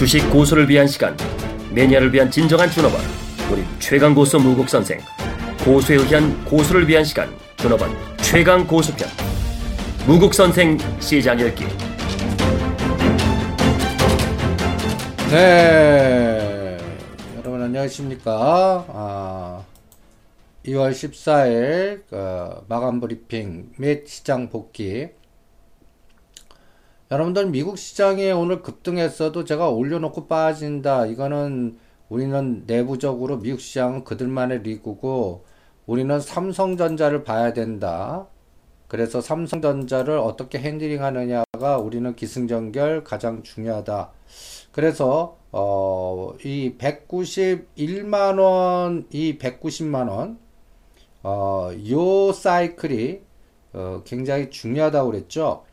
주식 고수를 위한 시간 매니아를 위한 진정한 준업원 우리 최강 고수 무국 선생 고수에 의한 고수를 위한 시간 준업원 최강 고수편 무국 선생 시장 열기 네, 여러분 안녕하십니까? 아, 2월 14일 그 마감 브리핑 및 시장 복귀. 여러분들 미국 시장이 오늘 급등했어도 제가 올려놓고 빠진다. 이거는 우리는 내부적으로 미국 시장은 그들만의 리그고 우리는 삼성전자를 봐야 된다. 그래서 삼성전자를 어떻게 handling 하느냐가 우리는 기승전결 가장 중요하다. 그래서 어, 이 191만 원, 이 190만 원, 어, 요 사이클이 어, 굉장히 중요하다고 그랬죠.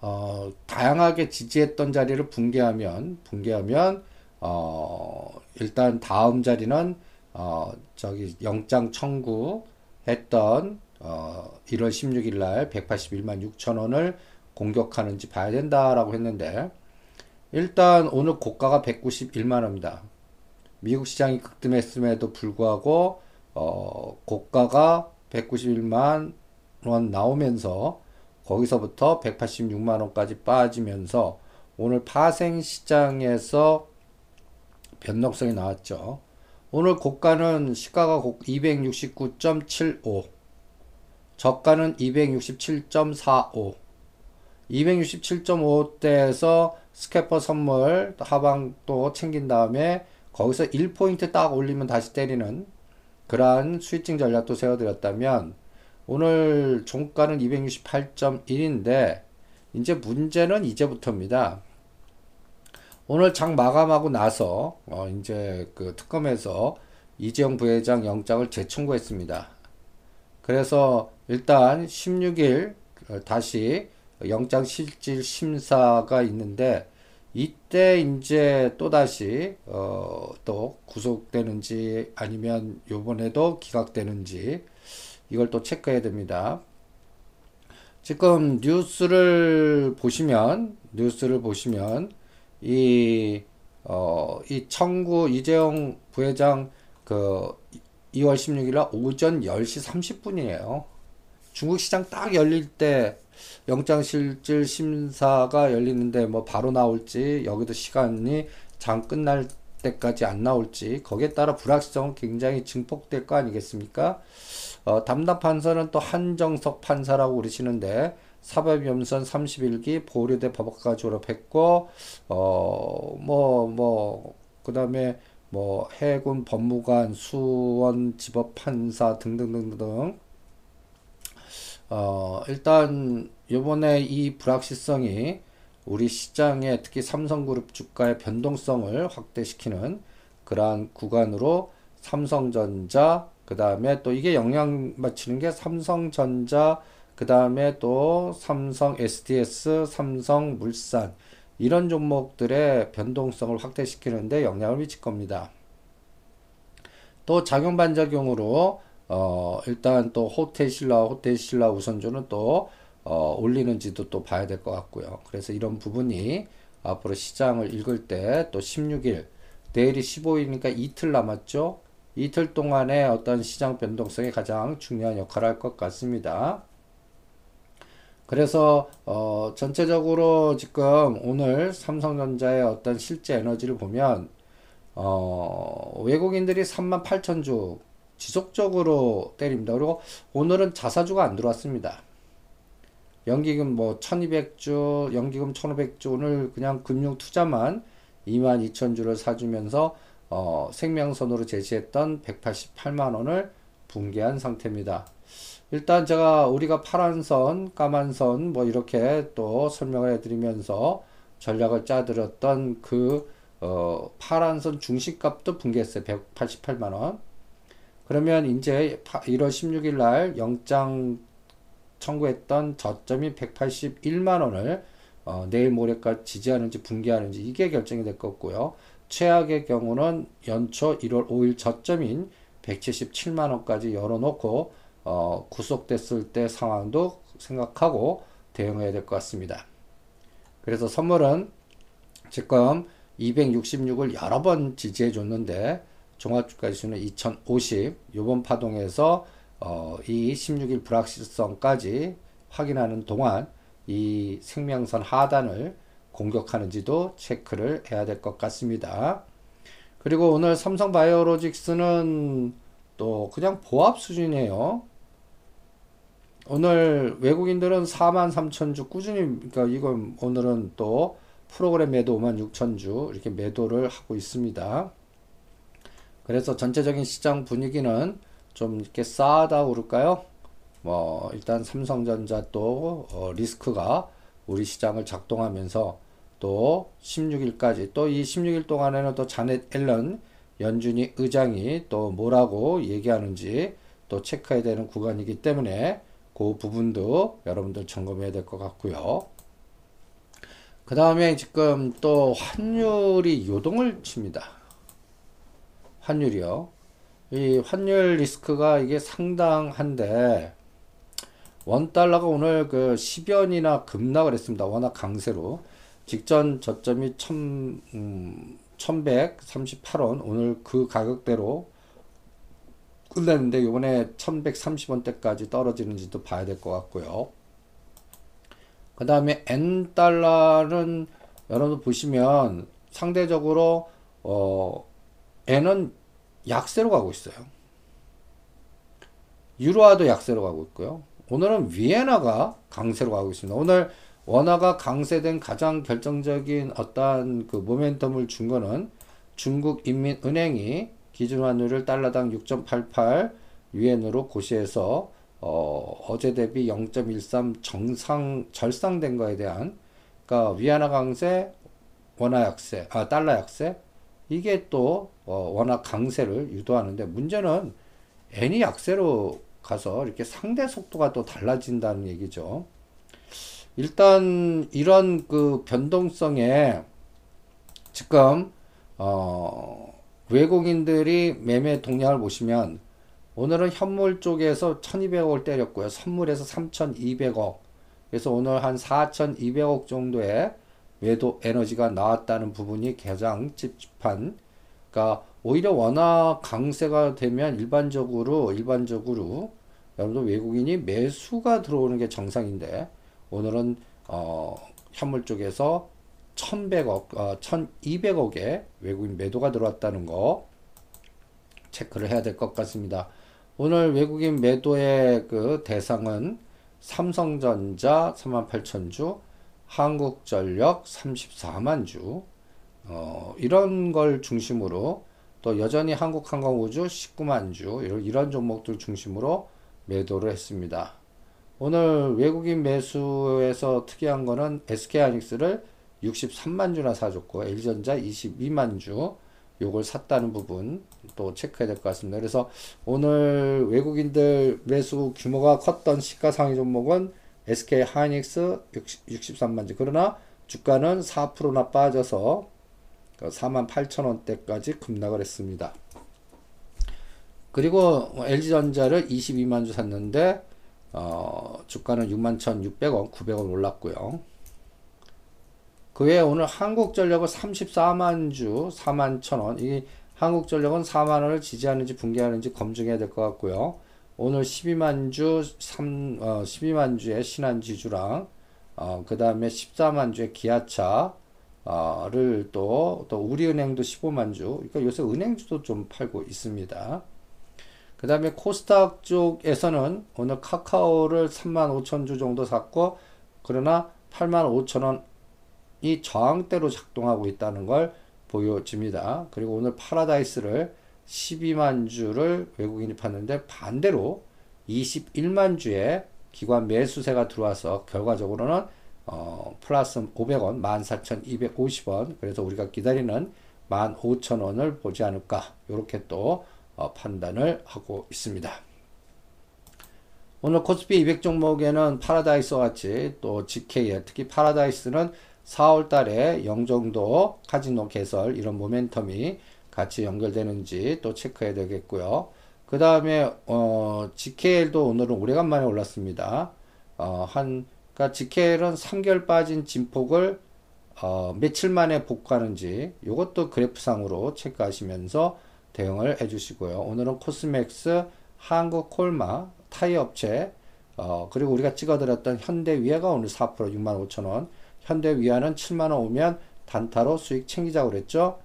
어, 다양하게 지지했던 자리를 붕괴하면, 붕괴하면, 어, 일단 다음 자리는, 어, 저기 영장 청구했던, 어, 1월 16일 날 181만 6천 원을 공격하는지 봐야 된다라고 했는데, 일단 오늘 고가가 191만 원입니다. 미국 시장이 급등했음에도 불구하고 어, 고가가 191만 원 나오면서 거기서부터 186만 원까지 빠지면서 오늘 파생 시장에서 변동성이 나왔죠. 오늘 고가는 시가가 269.75 저가는 267.45 267.5대에서 스캐퍼 선물 하방 또 챙긴 다음에 거기서 1포인트 딱 올리면 다시 때리는 그러한 스위칭 전략도 세워드렸다면 오늘 종가는 268.1인데 이제 문제는 이제부터입니다. 오늘 장 마감하고 나서 어 이제 그 특검에서 이재용 부회장 영장을 재청구했습니다. 그래서 일단 16일 다시 영장 실질 심사가 있는데 이때 이제 또 다시 어 또 구속되는지 아니면 요번에도 기각되는지 이걸 또 체크해야 됩니다. 지금 뉴스를 보시면 뉴스를 보시면 이 어, 이 청구 이재용 부회장 그 2월 16일 날 오전 10시 30분이에요. 중국 시장 딱 열릴 때 영장실질 심사가 열리는데 뭐 바로 나올지 여기도 시간이 장 끝날 때까지 안 나올지 거기에 따라 불확실성은 굉장히 증폭될 거 아니겠습니까? 어, 담당 판사는 또 한정석 판사라고 그러시는데 사법연수원 31기 보류대 법학과 졸업했고 어 뭐 뭐 그다음에 뭐 해군 법무관 수원 지법 판사 등등등등. 어, 일단 요번에 이 불확실성이 우리 시장에 특히 삼성그룹 주가의 변동성을 확대시키는 그러한 구간으로 삼성전자 그 다음에 또 이게 영향 맞추는 게 삼성전자 그 다음에 또 삼성 SDS, 삼성 물산 이런 종목들의 변동성을 확대시키는데 영향을 미칠 겁니다. 또 작용 반작용으로 어, 일단 또 호텔신라, 호텔신라 우선주는 또, 어, 올리는지도 또 봐야 될 것 같고요. 그래서 이런 부분이 앞으로 시장을 읽을 때 또 16일, 내일이 15일이니까 이틀 남았죠? 이틀 동안의 어떤 시장 변동성이 가장 중요한 역할을 할 것 같습니다. 그래서 어, 전체적으로 지금 오늘 삼성전자의 어떤 실제 에너지를 보면 어, 외국인들이 38,000주 지속적으로 때립니다. 그리고 오늘은 자사주가 안 들어왔습니다. 연기금 뭐 1200주, 연기금 1500주 오늘 그냥 금융 투자만 22,000주를 사주면서 어, 생명선으로 제시했던 188만 원을 붕괴한 상태입니다. 일단 제가 우리가 파란 선, 까만 선 뭐 이렇게 또 설명을 해드리면서 전략을 짜드렸던 그 어, 파란 선 중심값도 붕괴했어요. 188만 원. 그러면 이제 1월 16일 날 영장 청구했던 저점이 181만 원을 어, 내일 모레까지 지지하는지 붕괴하는지 이게 결정이 될 거고요. 최악의 경우는 연초 1월 5일 저점인 177만 원까지 열어놓고 어, 구속됐을 때 상황도 생각하고 대응해야 될 것 같습니다. 그래서 선물은 지금 266을 여러 번 지지해 줬는데 종합주가 지수는 2050 요번 파동에서 어, 이 16일 불확실성까지 확인하는 동안 이 생명선 하단을 공격하는지도 체크를 해야 될 것 같습니다. 그리고 오늘 삼성 바이오로직스는 또 그냥 보합 수준이에요. 오늘 외국인들은 4만 3천 주 꾸준히 그러니까 이건 오늘은 또 프로그램 매도 5만 6천 주 이렇게 매도를 하고 있습니다. 그래서 전체적인 시장 분위기는 좀 이렇게 싸다 그럴까요? 뭐 일단 삼성전자 또 어, 리스크가 우리 시장을 작동하면서 또 16일까지 또 이 16일 동안에는 또 자넷 앨런 연준이 의장이 또 뭐라고 얘기하는지 또 체크해야 되는 구간이기 때문에 그 부분도 여러분들 점검해야 될 것 같고요. 그 다음에 지금 또 환율이 요동을 칩니다. 환율이요. 이 환율 리스크가 이게 상당한데 원달러가 오늘 그 10연이나 급락을 했습니다. 워낙 강세로. 직전 저점이 1 음, 1138원. 오늘 그 가격대로 끝냈는데 요번에 1130원대까지 떨어지는지도 봐야 될 것 같고요. 그 다음에 N달러는 여러분 보시면 상대적으로 어 N은 약세로 가고 있어요. 유로화도 약세로 가고 있고요. 오늘은 위에나가 강세로 가고 있습니다. 오늘 원화가 강세된 가장 결정적인 어떠한 그 모멘텀을 준 거는 중국 인민은행이 기준 환율을 달러당 6.88 유엔으로 고시해서 어, 어제 대비 0.13 정상 절상된 거에 대한 그러니까 위안화 강세, 원화 약세, 아 달러 약세 이게 또 어, 원화 강세를 유도하는데 문제는 N이 약세로 가서 이렇게 상대 속도가 또 달라진다는 얘기죠. 일단 이런 그 변동성에 지금 어 외국인들이 매매 동향을 보시면 오늘은 현물 쪽에서 1200억을 때렸고요. 선물에서 3200억. 그래서 오늘 한 4200억 정도의 매도 에너지가 나왔다는 부분이 가장 찝찝한 그러니까 오히려 워낙 강세가 되면 일반적으로 일반적으로 여러분들 외국인이 매수가 들어오는 게 정상인데 오늘은 어 현물 쪽에서 1100억 어 1200억의 외국인 매도가 들어왔다는 거 체크를 해야 될 것 같습니다. 오늘 외국인 매도의 그 대상은 삼성전자 38,000주, 한국전력 34만주, 어, 이런 걸 중심으로 또 여전히 한국항공우주 19만주, 이런, 이런 종목들 중심으로 매도를 했습니다. 오늘 외국인 매수에서 특이한 거는 SK하이닉스를 63만 주나 사줬고, LG전자 22만 주, 요걸 샀다는 부분 또 체크해야 될 것 같습니다. 그래서 오늘 외국인들 매수 규모가 컸던 시가상위 종목은 SK 하이닉스 63만 주. 그러나 주가는 4%나 빠져서 4만 그 8천 원대까지 급락을 했습니다. 그리고 LG전자를 22만 주 샀는데 어, 주가는 6만 1,600원, 900원 올랐고요. 그 외에 오늘 한국전력은 34만 주 4만 1천원 이 한국전력은 4만 원을 지지하는지 붕괴하는지 검증해야 될 것 같고요. 오늘 12만 주 3, 어, 12만 주의 신한지주랑 어, 그 다음에 14만 주의 기아차 를 또, 또 우리은행도 15만 주, 그러니까 요새 은행주도 좀 팔고 있습니다. 그 다음에 코스닥 쪽에서는 오늘 카카오를 3만 5천 주 정도 샀고, 그러나 8만 5천 원이 저항대로 작동하고 있다는 걸 보여집니다. 그리고 오늘 파라다이스를 12만 주를 외국인이 팠는데 반대로 21만 주의 기관 매수세가 들어와서 결과적으로는 어, 플러스 500원, 14,250원. 그래서 우리가 기다리는 15,000원을 보지 않을까. 이렇게 또 어, 판단을 하고 있습니다. 오늘 코스피 200 종목에는 파라다이스 같이 또 GK, 특히 파라다이스는 4월 달에 영종도 카지노 개설 이런 모멘텀이 같이 연결되는지 또 체크해야 되겠고요. 그 다음에 어, GKL도 오늘은 오래간만에 올랐습니다. 어, 한 그러니까 GKL은 3개월 빠진 진폭을 어, 며칠 만에 복구하는지 이것도 그래프상으로 체크하시면서 대응을 해주시고요. 오늘은 코스맥스, 한국콜마, 타이어 업체, 어, 그리고 우리가 찍어드렸던 현대위아가 오늘 4% 65,000원, 현대위아는 7만원 오면 단타로 수익 챙기자고 그랬죠.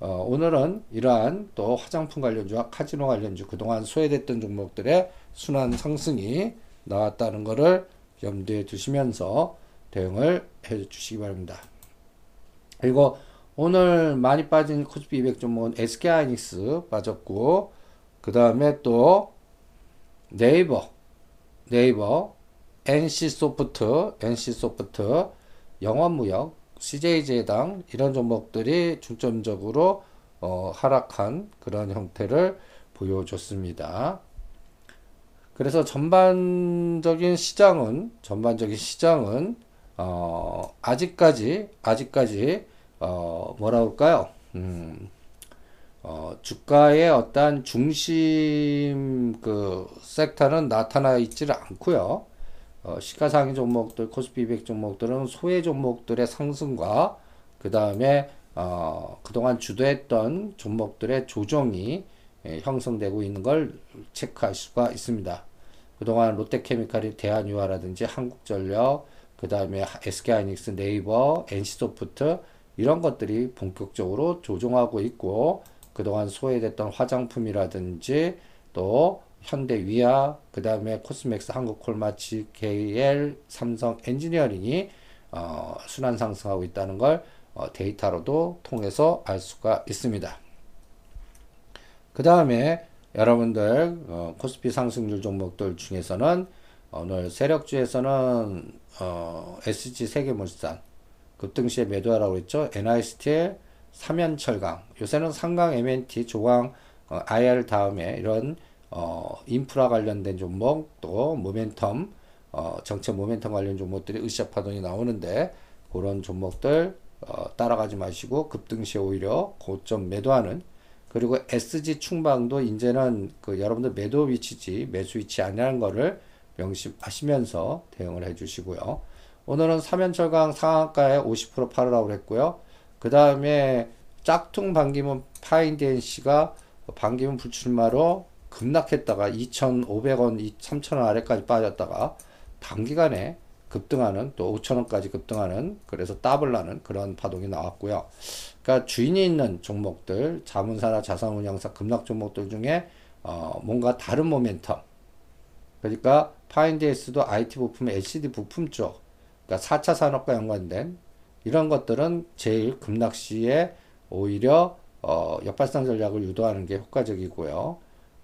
어, 오늘은 이러한 또 화장품 관련주와 카지노 관련주 그동안 소외됐던 종목들의 순환 상승이 나왔다는 것을 염두에 두시면서 대응을 해 주시기 바랍니다. 그리고 오늘 많이 빠진 코스피 200 종목은 SK하이닉스 빠졌고 그 다음에 또 네이버 네이버 NC소프트 NC소프트 영업무역 CJ제당 이런 종목들이 중점적으로 어, 하락한 그런 형태를 보여줬습니다. 그래서 전반적인 시장은 전반적인 시장은 어, 아직까지 아직까지 어, 뭐라 그럴까요? 음, 어, 주가의 어떤 중심 그 섹터는 나타나 있지를 않고요. 어, 시가상위 종목들, 코스피 200 종목들은 소외 종목들의 상승과 그 다음에 어, 그동안 주도했던 종목들의 조정이 예, 형성되고 있는 걸 체크할 수가 있습니다. 그동안 롯데케미칼이나 대한유화라든지 한국전력, 그 다음에 SK하이닉스, 네이버, NC소프트 이런 것들이 본격적으로 조정하고 있고 그동안 소외됐던 화장품이라든지 또 현대위아, 그 다음에 코스맥스, 한국콜마, GKL, 삼성 엔지니어링이 어, 순환 상승하고 있다는 걸 어, 데이터로도 통해서 알 수가 있습니다. 그 다음에 여러분들 어, 코스피 상승률 종목들 중에서는 오늘 세력주에서는 어, SG 세계물산 급등시에 매도하라고 했죠. NISTL, 삼연철강 요새는 상강 MNT, 조강 어, IR 다음에 이런 어, 인프라 관련된 종목 또 모멘텀 어, 정책 모멘텀 관련 종목들이 으쌰 파동이 나오는데 그런 종목들 어, 따라가지 마시고 급등시에 오히려 고점 매도하는 그리고 SG 충방도 이제는 그 여러분들 매도 위치지 매수 위치 아니라는 거를 명심하시면서 대응을 해 주시고요. 오늘은 삼연철강 상한가에 50% 팔으라고 했고요. 그 다음에 짝퉁 반기문 파인드NC가 반기문 불출마로 급락했다가 2,500원, 3,000원 아래까지 빠졌다가 단기간에 급등하는 또 5,000원까지 급등하는 그래서 더블 나는 그런 파동이 나왔고요. 그러니까 주인이 있는 종목들, 자문사나 자산운용사 급락 종목들 중에 어 뭔가 다른 모멘텀. 그러니까 파인드에스도 IT 부품, LCD 부품 쪽, 그러니까 4차 산업과 연관된 이런 것들은 제일 급락 시에 오히려 어 역발상 전략을 유도하는 게 효과적이고요.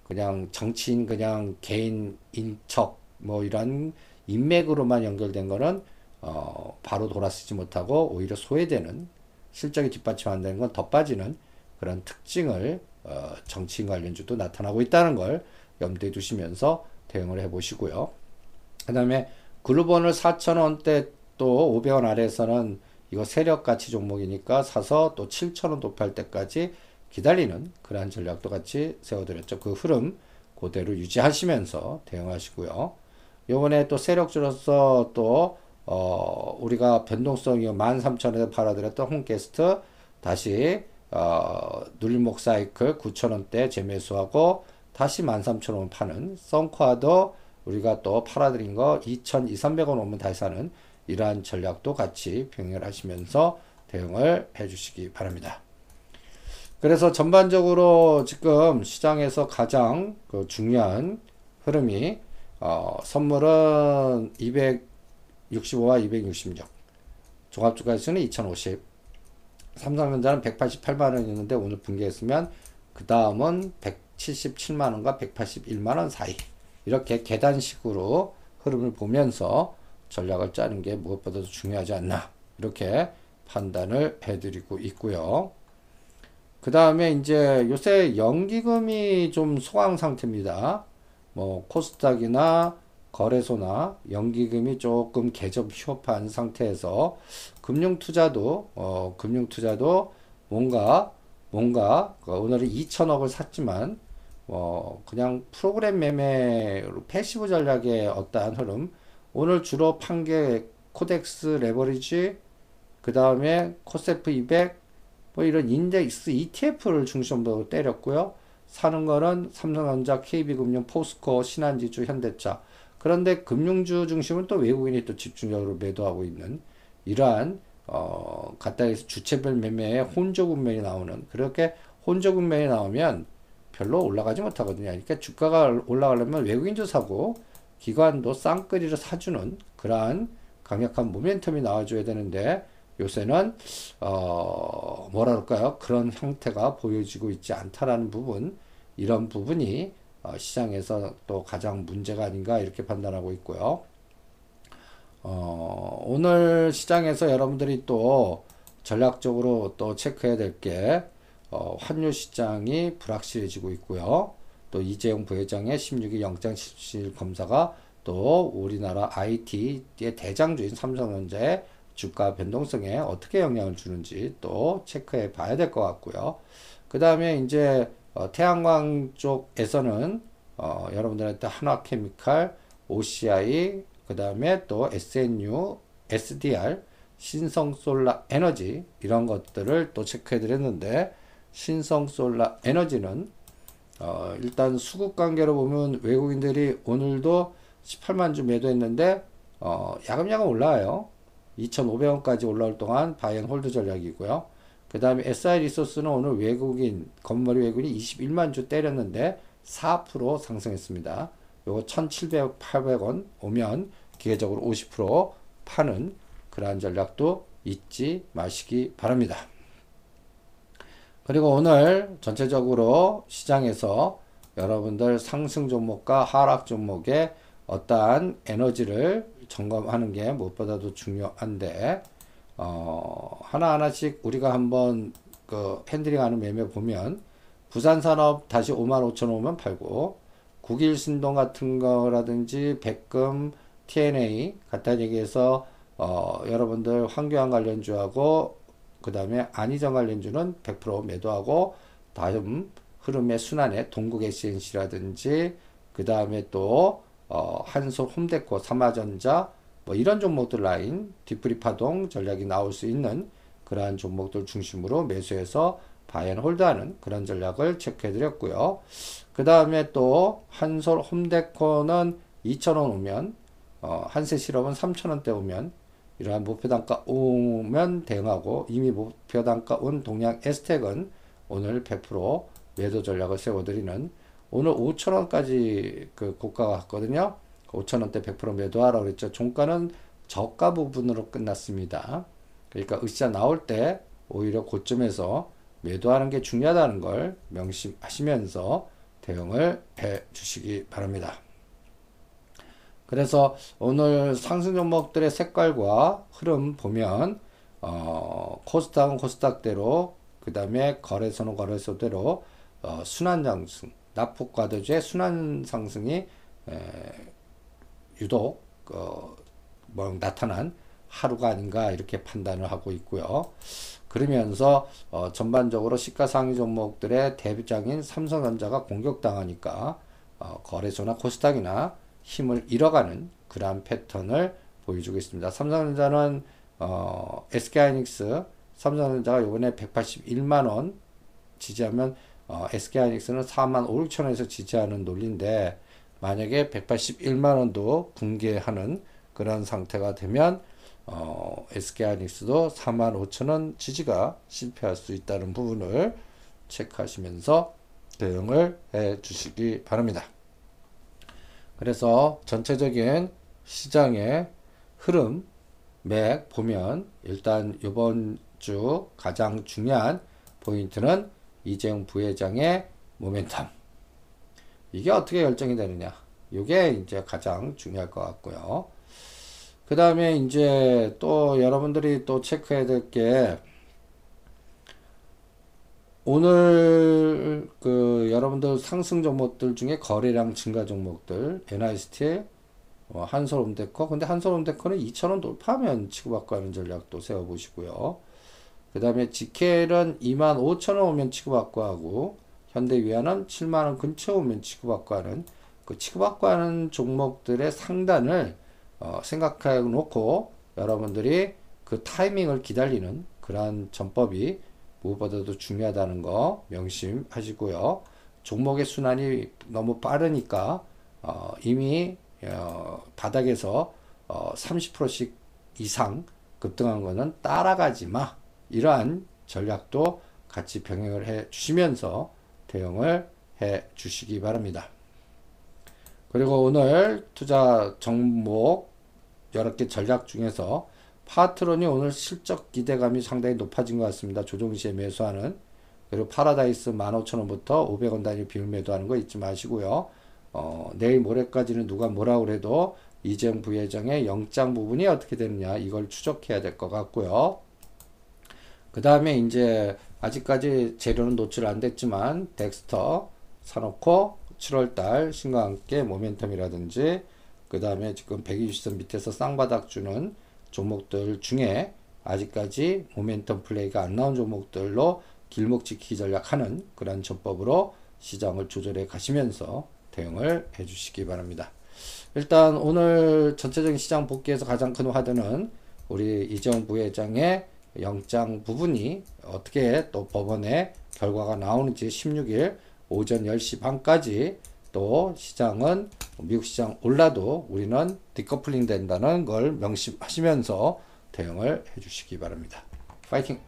그냥 정치인 그냥 개인 인척 뭐 이런 인맥으로만 연결된 거는 어 바로 돌아서지 못하고 오히려 소외되는 실적이 뒷받침 안 되는 건 더 빠지는 그런 특징을 어 정치인 관련주도 나타나고 있다는 걸 염두에 두시면서 대응을 해 보시고요. 그 다음에 글루본을 4,000원대 또 500원 아래에서는 이거 세력 가치 종목이니까 사서 또 7,000원 도피할 때까지 기다리는 그러한 전략도 같이 세워드렸죠. 그 흐름 그대로 유지하시면서 대응하시고요. 요번에 또 세력주로서 또, 어, 우리가 변동성이 13,000원에 팔아드렸던 홈게스트 다시, 어, 눌림목 사이클 9,000원대 재매수하고 다시 13,000원 파는 썬쿼도 우리가 또 팔아드린 거 2,200원 오면 다시 사는 이러한 전략도 같이 병렬하시면서 대응을 해 주시기 바랍니다. 그래서 전반적으로 지금 시장에서 가장 그 중요한 흐름이 어, 선물은 265와 266 종합주가지수는 2050 삼성전자는 188만원이었는데 오늘 붕괴했으면 그 다음은 177만원과 181만원 사이 이렇게 계단식으로 흐름을 보면서 전략을 짜는 게 무엇보다도 중요하지 않나 이렇게 판단을 해드리고 있고요. 그 다음에 이제 요새 연기금이 좀 소강 상태입니다. 뭐 코스닥이나 거래소나 연기금이 조금 개점 휴업한 상태에서 금융 투자도 어 금융 투자도 뭔가 뭔가 그 오늘은 2천억을 샀지만 어 그냥 프로그램 매매로 passive 전략의 어떠한 흐름 오늘 주로 판 게 KODEX 레버리지 그 다음에 KOSEF 200, 뭐 이런 인덱스 ETF를 중심으로 때렸고요. 사는 거는 삼성전자, KB금융, 포스코, 신한지주, 현대차. 그런데 금융주 중심은 또 외국인이 또 집중적으로 매도하고 있는 이러한 어, 갖다 해서 주체별 매매에 혼조 국면이 나오는 그렇게 혼조 국면이 나오면 별로 올라가지 못하거든요. 그러니까 주가가 올라가려면 외국인도 사고 기관도 쌍끌이를 사주는 그러한 강력한 모멘텀이 나와줘야 되는데 요새는 어 뭐라 그럴까요? 그런 형태가 보여지고 있지 않다라는 부분 이런 부분이 어 시장에서 또 가장 문제가 아닌가 이렇게 판단하고 있고요. 어 오늘 시장에서 여러분들이 또 전략적으로 또 체크해야 될게 어 환율 시장이 불확실해지고 있고요. 또 이재용 부회장의 16일 영장 실질 검사가 또 우리나라 IT의 대장주인 삼성전자의 주가 변동성에 어떻게 영향을 주는지 또 체크해 봐야 될 것 같고요. 그 다음에 이제 어, 태양광 쪽에서는 어, 여러분들한테 한화케미칼, OCI, 그 다음에 또 SNU, SDR, 신성솔라 에너지 이런 것들을 또 체크해 드렸는데 신성솔라 에너지는 어, 일단 수급 관계로 보면 외국인들이 오늘도 18만 주 매도했는데 어, 야금야금 올라와요. 2,500원까지 올라올 동안 buy and hold 전략이고요. 그 다음에 SI 리소스는 오늘 외국인, 건물이 외국인이 21만 주 때렸는데 4% 상승했습니다. 요거 1,700, 800원 오면 기계적으로 50% 파는 그러한 전략도 잊지 마시기 바랍니다. 그리고 오늘 전체적으로 시장에서 여러분들 상승 종목과 하락 종목의 어떠한 에너지를 점검하는 게 무엇보다도 중요한데 어, 하나하나씩 우리가 한번 그 핸들링하는 매매 보면 부산산업 다시 5만 5천 오면 팔고 국일 신동 같은 거라든지 백금 TNA 간단 얘기해서 어, 여러분들 황교안 관련주하고 그 다음에 안희정 관련주는 100% 매도하고 다음 흐름의 순환에 동국 S&C라든지 그 다음에 또 어, 한솔, 홈데코, 삼화전자 뭐 이런 종목들 라인 뒤풀이 파동 전략이 나올 수 있는 그러한 종목들 중심으로 매수해서 buy and hold하는 그런 전략을 체크해 드렸고요. 그 다음에 또 한솔 홈데코는 2,000원 오면 어, 한세 실업은 3,000원대 오면 이러한 목표 단가 오면 대응하고 이미 목표 단가 온 동양 에스텍은 오늘 100% 매도 전략을 세워드리는 오늘 5천원까지 그 고가가 갔거든요. 5천원대 100% 매도하라 그랬죠. 종가는 저가 부분으로 끝났습니다. 그러니까 으쌰 나올 때 오히려 고점에서 매도하는 게 중요하다는 걸 명심하시면서 대응을 해 주시기 바랍니다. 그래서 오늘 상승 종목들의 색깔과 흐름 보면 어, 코스닥은 코스닥대로 그 다음에 거래소는 거래소대로 어, 순환 상승 납폭 과도주의 순환 상승이 에, 유독 어, 뭐 나타난 하루가 아닌가 이렇게 판단을 하고 있고요. 그러면서 어, 전반적으로 시가상위 종목들의 대비장인 삼성전자가 공격당하니까 어, 거래소나 코스닥이나 힘을 잃어가는 그러한 패턴을 보여주고 있습니다. 삼성전자는 어, SK하이닉스 삼성전자가 이번에 181만원 지지하면 어, SK하이닉스는 4만 5, 6천 원에서 지지하는 논리인데 만약에 181만 원도 붕괴하는 그런 상태가 되면 어, SK하이닉스도 4만 5천 원 지지가 실패할 수 있다는 부분을 체크하시면서 대응을 해 주시기 바랍니다. 그래서 전체적인 시장의 흐름 맥 보면 일단 이번 주 가장 중요한 포인트는 이재용 부회장의 모멘텀. 이게 어떻게 결정이 되느냐. 이게 이제 가장 중요할 것 같고요. 그 다음에 이제 또 여러분들이 또 체크해야 될 게 오늘 그 여러분들 상승 종목들 중에 거래량 증가 종목들 NIST 어, 한솔홈데커 근데 한솔홈데커는 2,000원 돌파하면 치고받고 하는 전략도 세워보시고요. 그 다음에 지켈은 2만 5천 원 오면 치고받고 하고 현대위안은 7만 원 근처 오면 치고받고 하는 그 치고받고 하는 종목들의 상단을 어, 생각해 놓고 여러분들이 그 타이밍을 기다리는 그러한 전법이 무엇보다도 중요하다는 거 명심하시고요. 종목의 순환이 너무 빠르니까 어, 이미 어, 바닥에서 어, 30%씩 이상 급등한 거는 따라가지 마. 이러한 전략도 같이 병행을 해 주시면서 대응을 해 주시기 바랍니다. 그리고 오늘 투자 종목 여러 개 전략 중에서 파트론이 오늘 실적 기대감이 상당히 높아진 것 같습니다. 조정 시에 매수하는 그리고 파라다이스 15,000원부터 500원 단위 비율 매도하는 거 잊지 마시고요. 어, 내일 모레까지는 누가 뭐라 그래도 이재용 부회장의 영장 부분이 어떻게 되느냐 이걸 추적해야 될 것 같고요. 그 다음에 이제 아직까지 재료는 노출 안 됐지만 덱스터 사놓고 7월달 신과 함께 모멘텀이라든지 그 다음에 지금 120선 밑에서 쌍바닥 주는 종목들 중에 아직까지 모멘텀 플레이가 안 나온 종목들로 길목 지키기 전략하는 그런 전법으로 시장을 조절해 가시면서 대응을 해 주시기 바랍니다. 일단 오늘 전체적인 시장 복귀에서 가장 큰 화두는 우리 이재용 부회장의 영장 부분이 어떻게 또 법원에 결과가 나오는지 16일 오전 10시 반까지 또 시장은 미국 시장 올라도 우리는 디커플링 된다는 걸 명심하시면서 대응을 해 주시기 바랍니다. 파이팅!